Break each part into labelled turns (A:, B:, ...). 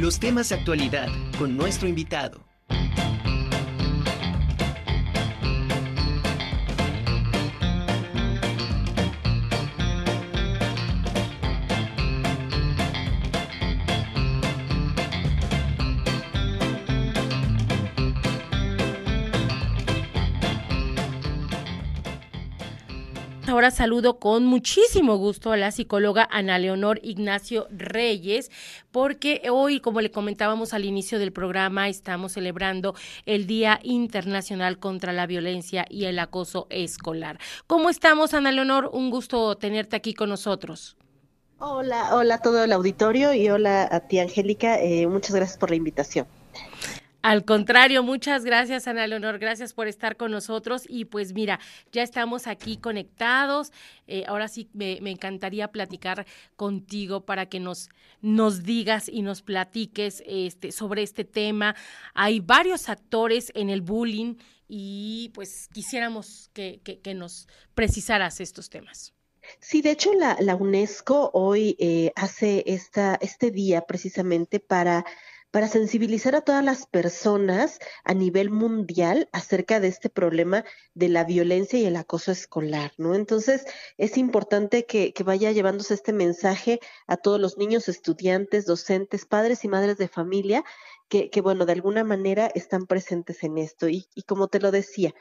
A: Los temas de actualidad con nuestro invitado.
B: Ahora saludo con muchísimo gusto a la psicóloga Ana Leonor Ignacio Reyes, porque hoy, como le comentábamos al inicio del programa, estamos celebrando el Día Internacional contra la Violencia y el Acoso Escolar. ¿Cómo estamos, Ana Leonor? Un gusto tenerte aquí con nosotros.
C: Hola, hola a todo el auditorio y hola a ti, Angélica. Eh, muchas gracias por la invitación.
B: Al contrario, muchas gracias Ana Leonor, gracias por estar con nosotros y pues mira, ya estamos aquí conectados. Eh, ahora sí me, encantaría platicar contigo para que nos, nos digas y nos platiques este, sobre este tema. Hay varios actores en el bullying y pues quisiéramos que, nos precisaras estos temas.
C: Sí, de hecho la, la UNESCO hoy eh, hace esta, este día precisamente para para sensibilizar a todas las personas a nivel mundial acerca de este problema de la violencia y el acoso escolar, ¿no? Entonces, es importante que, vaya llevándose este mensaje a todos los niños, estudiantes, docentes, padres y madres de familia, que, que bueno, de alguna manera están presentes en esto. Y, y como te lo decía,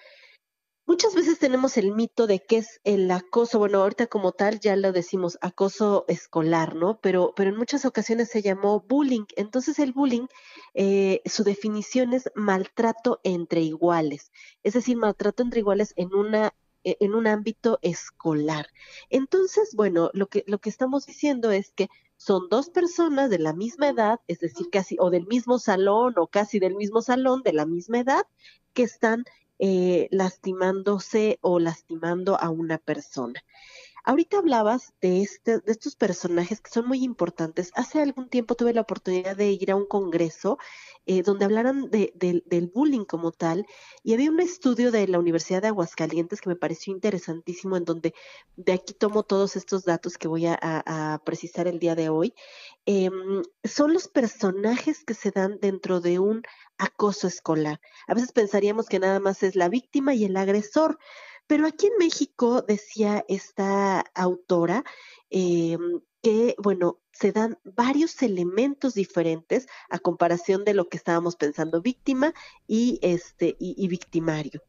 C: Muchas veces tenemos el mito de qué es el acoso, bueno, ahorita como tal ya lo decimos acoso escolar, ¿no? Pero, pero en muchas ocasiones se llamó bullying. Entonces el bullying, eh, su definición es maltrato entre iguales, es decir, maltrato entre iguales en una e, en un ámbito escolar. Entonces, bueno, lo que, lo que estamos diciendo es que son dos personas de la misma edad, es decir, casi o del mismo salón o casi del mismo salón, de la misma edad, que están eh, lastimándose o lastimando a una persona. Ahorita hablabas de, este, de estos personajes que son muy importantes. Hace algún tiempo tuve la oportunidad de ir a un congreso eh, donde hablaran de, del bullying como tal y había un estudio de la Universidad de Aguascalientes que me pareció interesantísimo en donde de aquí tomo todos estos datos que voy a, precisar el día de hoy. Em, son los personajes que se dan dentro de un acoso escolar. A veces pensaríamos que nada más es la víctima y el agresor, pero aquí en México decía esta autora em, que, bueno, se dan varios elementos diferentes a comparación de lo que estábamos pensando, víctima y, este, y, victimario.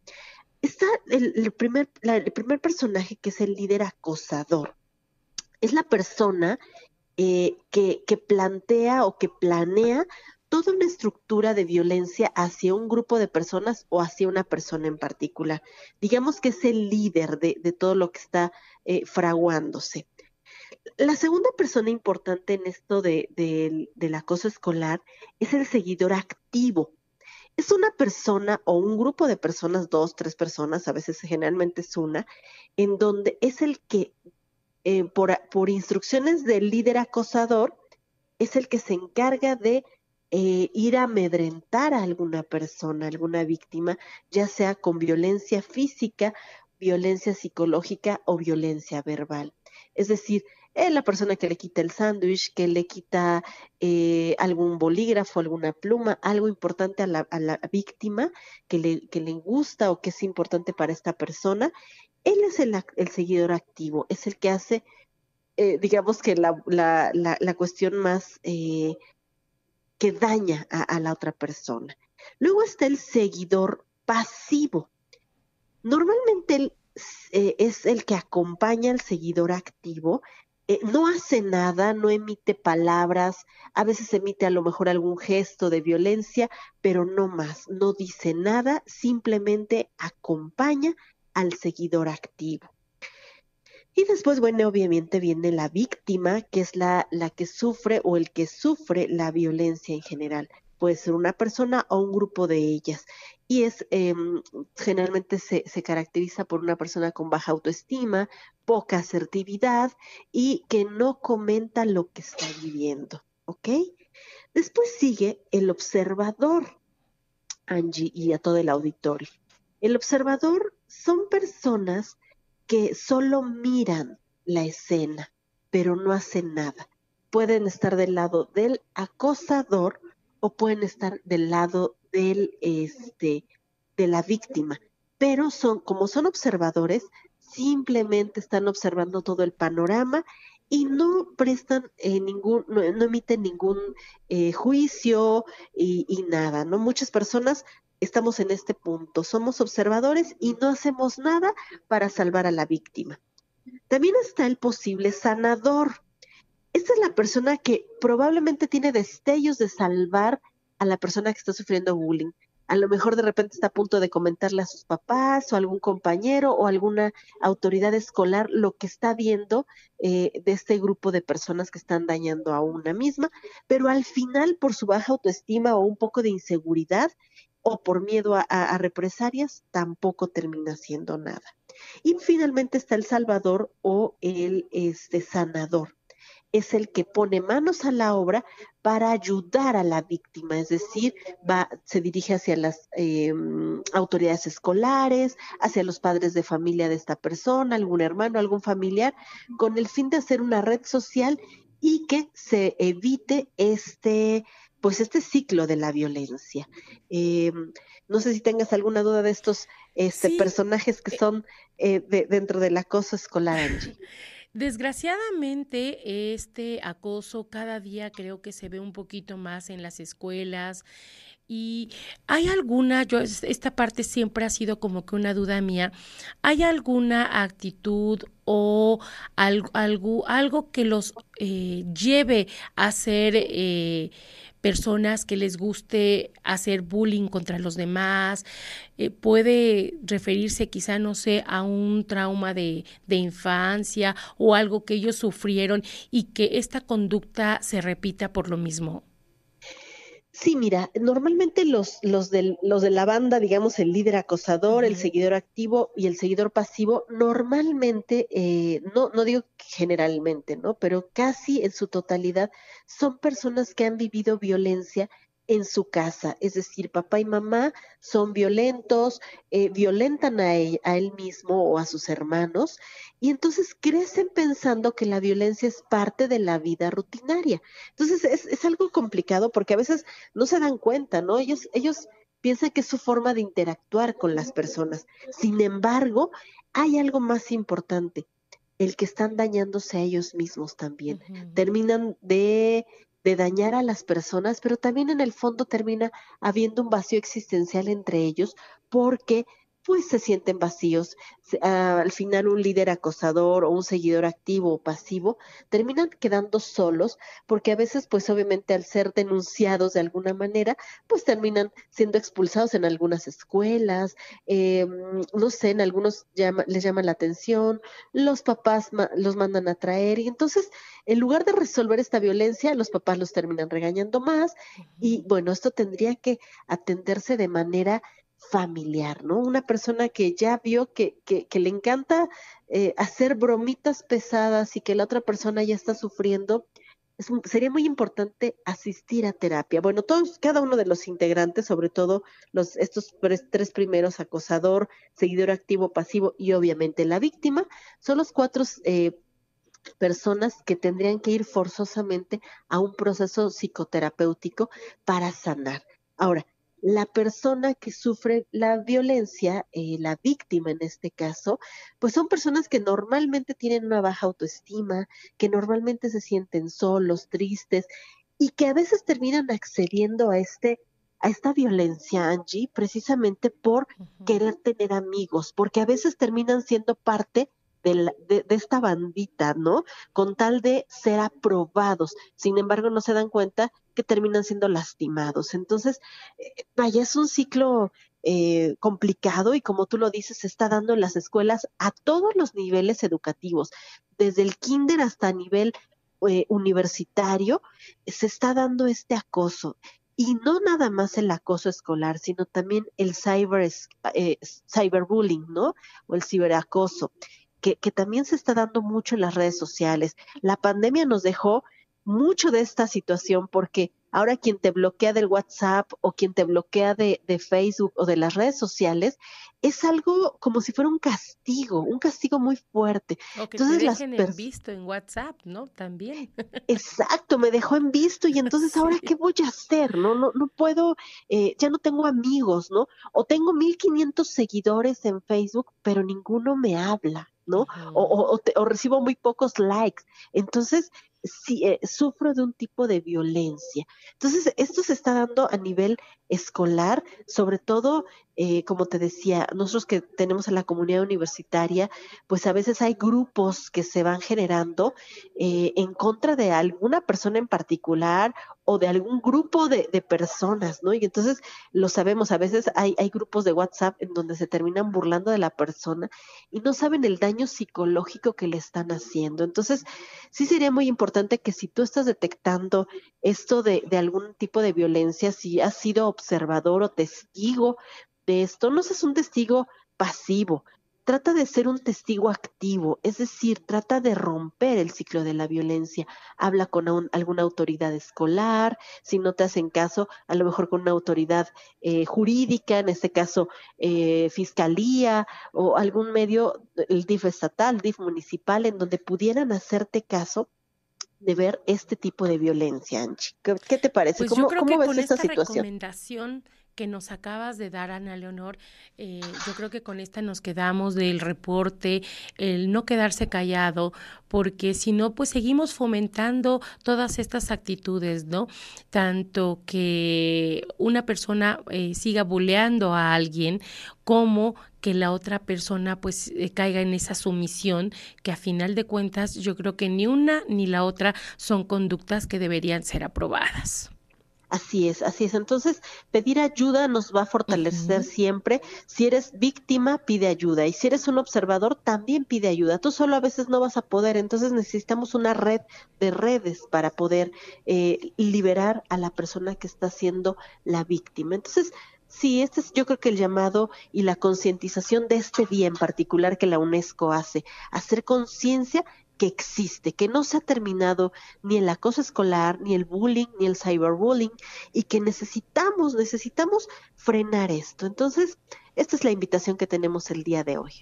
C: Está el, primer, el primer personaje que es el líder acosador. Es la persona eh, que, que plantea o que planea toda una estructura de violencia hacia un grupo de personas o hacia una persona en particular. Digamos que es el líder de, todo lo que está eh, fraguándose. La segunda persona importante en esto de, del acoso escolar es el seguidor activo. Es una persona o un grupo de personas, dos, tres personas, a veces generalmente es una, en donde es el que, eh, por, por instrucciones del líder acosador, es el que se encarga de eh, ir a amedrentar a alguna persona, alguna víctima, ya sea con violencia física, violencia psicológica o violencia verbal. Es decir, es la persona que le quita el sándwich, que le quita eh, algún bolígrafo, alguna pluma, algo importante a la, víctima que le, que le gusta o que es importante para esta persona, él es el, seguidor activo, es el que hace, eh, digamos que la, la, la, cuestión más que daña a, la otra persona. Luego está el seguidor pasivo. Normalmente eh, es el que acompaña al seguidor activo, eh, no hace nada, no emite palabras, a veces emite a lo mejor algún gesto de violencia, pero no más, no dice nada, simplemente acompaña al seguidor activo. Y después, bueno, obviamente viene la víctima, que es la, la que sufre o el que sufre la violencia en general. Puede ser una persona o un grupo de ellas. Y es em, generalmente se, se caracteriza por una persona con baja autoestima, poca asertividad y que no comenta lo que está viviendo. ¿Ok? Después sigue el observador, Angie, y a todo el auditorio. El observador son personas que solo miran la escena, pero no hacen nada. pueden estar del lado del acosador o pueden estar del lado del este de la víctima, pero son como son observadores, simplemente están observando todo el panorama y no prestan eh, ningún, no, emiten ningún eh, juicio y, y, nada, ¿no? Muchas personas estamos en este punto, somos observadores y no hacemos nada para salvar a la víctima. También está el posible sanador. Esta es la persona que probablemente tiene destellos de salvar a la persona que está sufriendo bullying. A lo mejor de repente está a punto de comentarle a sus papás o algún compañero o alguna autoridad escolar lo que está viendo eh, de este grupo de personas que están dañando a una misma, pero al final por su baja autoestima o un poco de inseguridad o por miedo a, represalias, tampoco termina haciendo nada. Y finalmente está el salvador o el este, sanador es el que pone manos a la obra para ayudar a la víctima, es decir, va, se dirige hacia las em, autoridades escolares, hacia los padres de familia de esta persona, algún hermano, algún familiar, con el fin de hacer una red social y que se evite este pues este ciclo de la violencia. Em, no sé si tengas alguna duda de estos este, personajes que eh son eh, dentro del acoso escolar, Angie.
B: Desgraciadamente, este acoso cada día creo que se ve un poquito más en las escuelas. Y hay alguna, yo esta parte siempre ha sido como que una duda mía, ¿hay alguna actitud o algo, algo, algo que los eh, lleve a ser eh, personas que les guste hacer bullying contra los demás, eh, puede referirse quizá, no sé, a un trauma de, de infancia o algo que ellos sufrieron y que esta conducta se repita por lo mismo.
C: Sí, mira, normalmente los, los, del, los de la banda, digamos, el líder acosador, el seguidor activo y el seguidor pasivo, normalmente, eh, no, no digo generalmente, ¿no? Pero casi en su totalidad son personas que han vivido violencia en su casa, es decir, papá y mamá son violentos, eh, violentan a él, a él, mismo o a sus hermanos, y entonces crecen pensando que la violencia es parte de la vida rutinaria. Entonces es, es algo complicado porque a veces no se dan cuenta, ¿no? Ellos, ellos piensan que es su forma de interactuar con las personas. Sin embargo, hay algo más importante, el que están dañándose a ellos mismos también. Terminan de de dañar a las personas, pero también en el fondo termina habiendo un vacío existencial entre ellos porque pues se sienten vacíos. Ah, al final un líder acosador o un seguidor activo o pasivo terminan quedando solos porque a veces pues obviamente al ser denunciados de alguna manera pues terminan siendo expulsados en algunas escuelas, eh, no sé, en algunos les llaman la atención, los papás los mandan a traer y entonces en lugar de resolver esta violencia los papás los terminan regañando más y bueno, esto tendría que atenderse de manera familiar, ¿no? Una persona que ya vio que, que, le encanta eh, hacer bromitas pesadas y que la otra persona ya está sufriendo, sería muy importante asistir a terapia. Bueno, todos, cada uno de los integrantes, sobre todo los, estos tres primeros, acosador, seguidor activo, pasivo y obviamente la víctima, son los cuatro eh, personas que tendrían que ir forzosamente a un proceso psicoterapéutico para sanar. Ahora, la persona que sufre la violencia, eh, la víctima en este caso, pues son personas que normalmente tienen una baja autoestima, que normalmente se sienten solos, tristes y que a veces terminan accediendo a este a esta violencia, Angie, precisamente por querer tener amigos, porque a veces terminan siendo parte de, esta bandita, ¿no? Con tal de ser aprobados. Sin embargo, no se dan cuenta que terminan siendo lastimados. Entonces, eh, vaya, es un ciclo eh, complicado y como tú lo dices, se está dando en las escuelas a todos los niveles educativos, desde el kinder hasta nivel eh, universitario, se está dando este acoso. Y no nada más el acoso escolar, sino también el cyber, cyberbullying, ¿no? O el ciberacoso que, también se está dando mucho en las redes sociales. La pandemia nos dejó mucho de esta situación porque ahora quien te bloquea del WhatsApp o quien te bloquea de, de Facebook o de las redes sociales, es algo como si fuera un castigo, un castigo muy fuerte.
B: O que entonces, te dejen en visto en WhatsApp, ¿no? También.
C: Exacto, me dejó en visto y entonces ahora qué voy a hacer, ¿no? No, no puedo, eh, ya no tengo amigos, ¿no? O tengo 1500 seguidores en Facebook, pero ninguno me habla. ¿No? o, o, recibo muy pocos likes. Entonces, sí, eh, sufro de un tipo de violencia. Entonces, esto se está dando a nivel escolar, sobre todo, eh, como te decía, nosotros que tenemos en la comunidad universitaria, pues a veces hay grupos que se van generando eh, en contra de alguna persona en particular o de algún grupo de, personas, ¿no? Y entonces lo sabemos, a veces hay, hay grupos de WhatsApp en donde se terminan burlando de la persona y no saben el daño psicológico que le están haciendo. Entonces, sí sería muy importante que si tú estás detectando esto de, de algún tipo de violencia, si has sido observador o testigo de esto, no seas un testigo pasivo, trata de ser un testigo activo, es decir, trata de romper el ciclo de la violencia. Habla con alguna autoridad escolar, si no te hacen caso, a lo mejor con una autoridad eh, jurídica, en este caso eh, fiscalía o algún medio, el DIF estatal, DIF municipal, en donde pudieran hacerte caso de ver este tipo de violencia, Anchi. ¿Qué, te parece?
B: Pues ¿Cómo, yo creo que con esta, recomendación que nos acabas de dar, Ana Leonor, eh, yo creo que con esta nos quedamos del reporte, el no quedarse callado, porque si no, pues seguimos fomentando todas estas actitudes, ¿no? Tanto que una persona eh, siga buleando a alguien como que la otra persona pues eh, caiga en esa sumisión que a final de cuentas yo creo que ni una ni la otra son conductas que deberían ser aprobadas.
C: Así es, así es. Entonces, pedir ayuda nos va a fortalecer siempre. Si eres víctima, pide ayuda. Y si eres un observador, también pide ayuda. Tú solo a veces no vas a poder. Entonces, necesitamos una red de redes para poder eh, liberar a la persona que está siendo la víctima. Entonces, Sí, este es yo creo que el llamado y la concientización de este día en particular que la UNESCO hace, hacer conciencia que existe, que no se ha terminado ni el acoso escolar, ni el bullying, ni el cyberbullying, y que necesitamos, necesitamos frenar esto. Entonces, esta es la invitación que tenemos el día de hoy.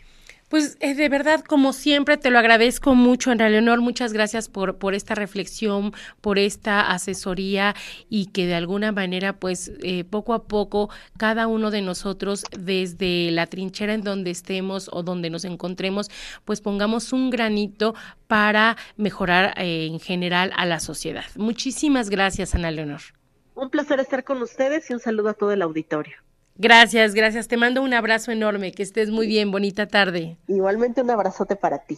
B: Pues eh, de verdad, como siempre, te lo agradezco mucho, Ana Leonor. Muchas gracias por, por esta reflexión, por esta asesoría y que de alguna manera, pues eh, poco a poco, cada uno de nosotros, desde la trinchera en donde estemos o donde nos encontremos, pues pongamos un granito para mejorar eh, en general a la sociedad. Muchísimas gracias, Ana Leonor.
C: Un placer estar con ustedes y un saludo a todo el auditorio.
B: Gracias, gracias. Te mando un abrazo enorme. Que estés muy bien. Bonita tarde.
C: Igualmente un abrazote para ti.